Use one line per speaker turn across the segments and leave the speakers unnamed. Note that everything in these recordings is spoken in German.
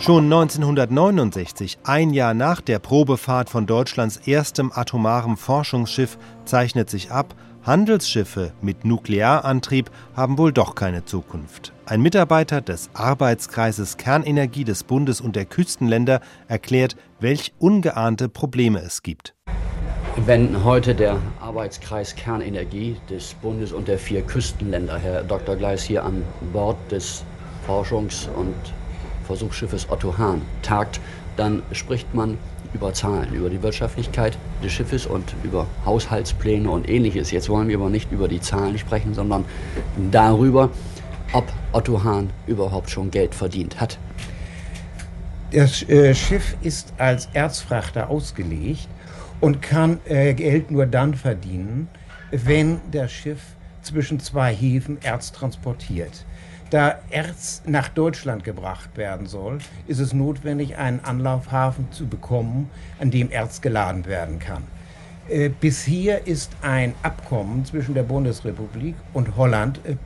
Schon 1969, ein Jahr nach der Probefahrt von Deutschlands erstem atomarem Forschungsschiff, zeichnet sich ab, Handelsschiffe mit Nuklearantrieb haben wohl doch keine Zukunft. Ein Mitarbeiter des Arbeitskreises Kernenergie des Bundes und der Küstenländer erklärt, welch ungeahnte Probleme es gibt.
Wenn heute der Arbeitskreis Kernenergie des Bundes und der vier Küstenländer, Herr Dr. Gleis, hier an Bord des Forschungs- und Versuchsschiffes Otto Hahn tagt, dann spricht man über Zahlen, über die Wirtschaftlichkeit des Schiffes und über Haushaltspläne und ähnliches. Jetzt wollen wir aber nicht über die Zahlen sprechen, sondern darüber, ob Otto Hahn überhaupt schon Geld verdient hat.
Das äh, Schiff ist als Erzfrachter ausgelegt und kann äh, Geld nur dann verdienen, wenn das Schiff zwischen zwei Häfen Erz transportiert. Da Erz nach Deutschland gebracht werden soll, ist es notwendig, einen Anlaufhafen zu bekommen, an dem Erz geladen werden kann. Äh, bisher ist ein Abkommen zwischen der Bundesrepublik und Holland äh,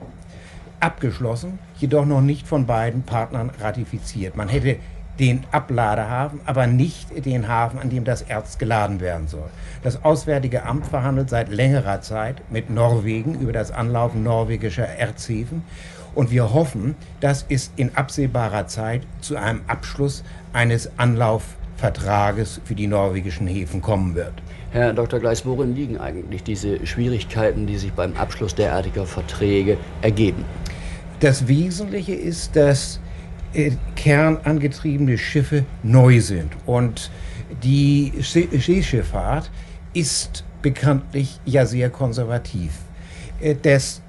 abgeschlossen, jedoch noch nicht von beiden Partnern ratifiziert. Man hätte den Abladehafen, aber nicht den Hafen, an dem das Erz geladen werden soll. Das Auswärtige Amt verhandelt seit längerer Zeit mit Norwegen über das Anlaufen norwegischer Erzhäfen und wir hoffen, dass es in absehbarer Zeit zu einem Abschluss eines Anlaufvertrages für die norwegischen Häfen kommen wird.
Herr Dr. Gleis, worin liegen eigentlich diese Schwierigkeiten, die sich beim Abschluss derartiger Verträge ergeben?
Das Wesentliche ist, dass äh, kernangetriebene Schiffe neu sind und die Seeschifffahrt ist bekanntlich ja sehr konservativ. Äh, das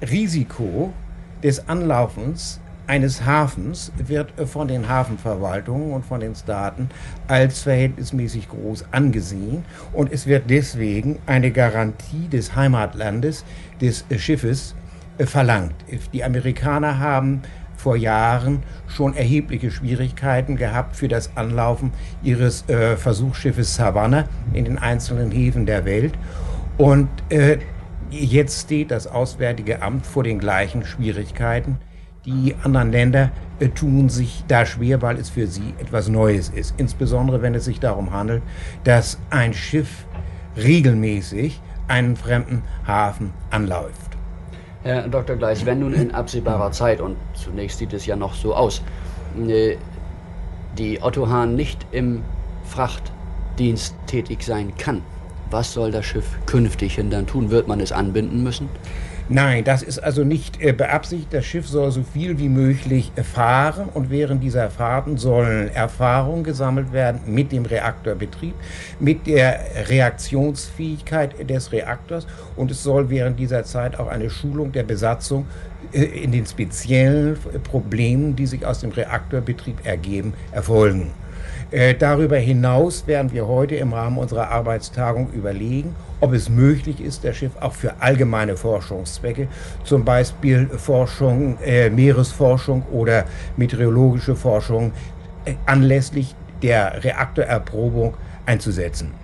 Risiko des Anlaufens eines Hafens wird von den Hafenverwaltungen und von den Staaten als verhältnismäßig groß angesehen und es wird deswegen eine Garantie des Heimatlandes des Schiffes äh, verlangt. Die Amerikaner haben vor Jahren schon erhebliche Schwierigkeiten gehabt für das Anlaufen ihres äh, Versuchsschiffes Savannah in den einzelnen Häfen der Welt und äh, Jetzt steht das Auswärtige Amt vor den gleichen Schwierigkeiten. Die anderen Länder äh, tun sich da schwer, weil es für sie etwas Neues ist. Insbesondere wenn es sich darum handelt, dass ein Schiff regelmäßig einen fremden Hafen anläuft.
Herr Dr. Gleis, wenn nun in absehbarer Zeit, und zunächst sieht es ja noch so aus, äh, die Otto Hahn nicht im Frachtdienst tätig sein kann, was soll das Schiff künftig hindern tun? Wird man es anbinden müssen?
Nein, das ist also nicht äh, beabsichtigt. Das Schiff soll so viel wie möglich fahren und während dieser Fahrten sollen Erfahrungen gesammelt werden mit dem Reaktorbetrieb, mit der Reaktionsfähigkeit des Reaktors und es soll während dieser Zeit auch eine Schulung der Besatzung äh, in den speziellen Problemen, die sich aus dem Reaktorbetrieb ergeben, erfolgen. Äh, darüber hinaus werden wir heute im Rahmen unserer Arbeitstagung überlegen, ob es möglich ist, das Schiff auch für allgemeine Forschungszwecke, zum Beispiel Forschung, äh, Meeresforschung oder meteorologische Forschung, äh, anlässlich der Reaktorerprobung einzusetzen.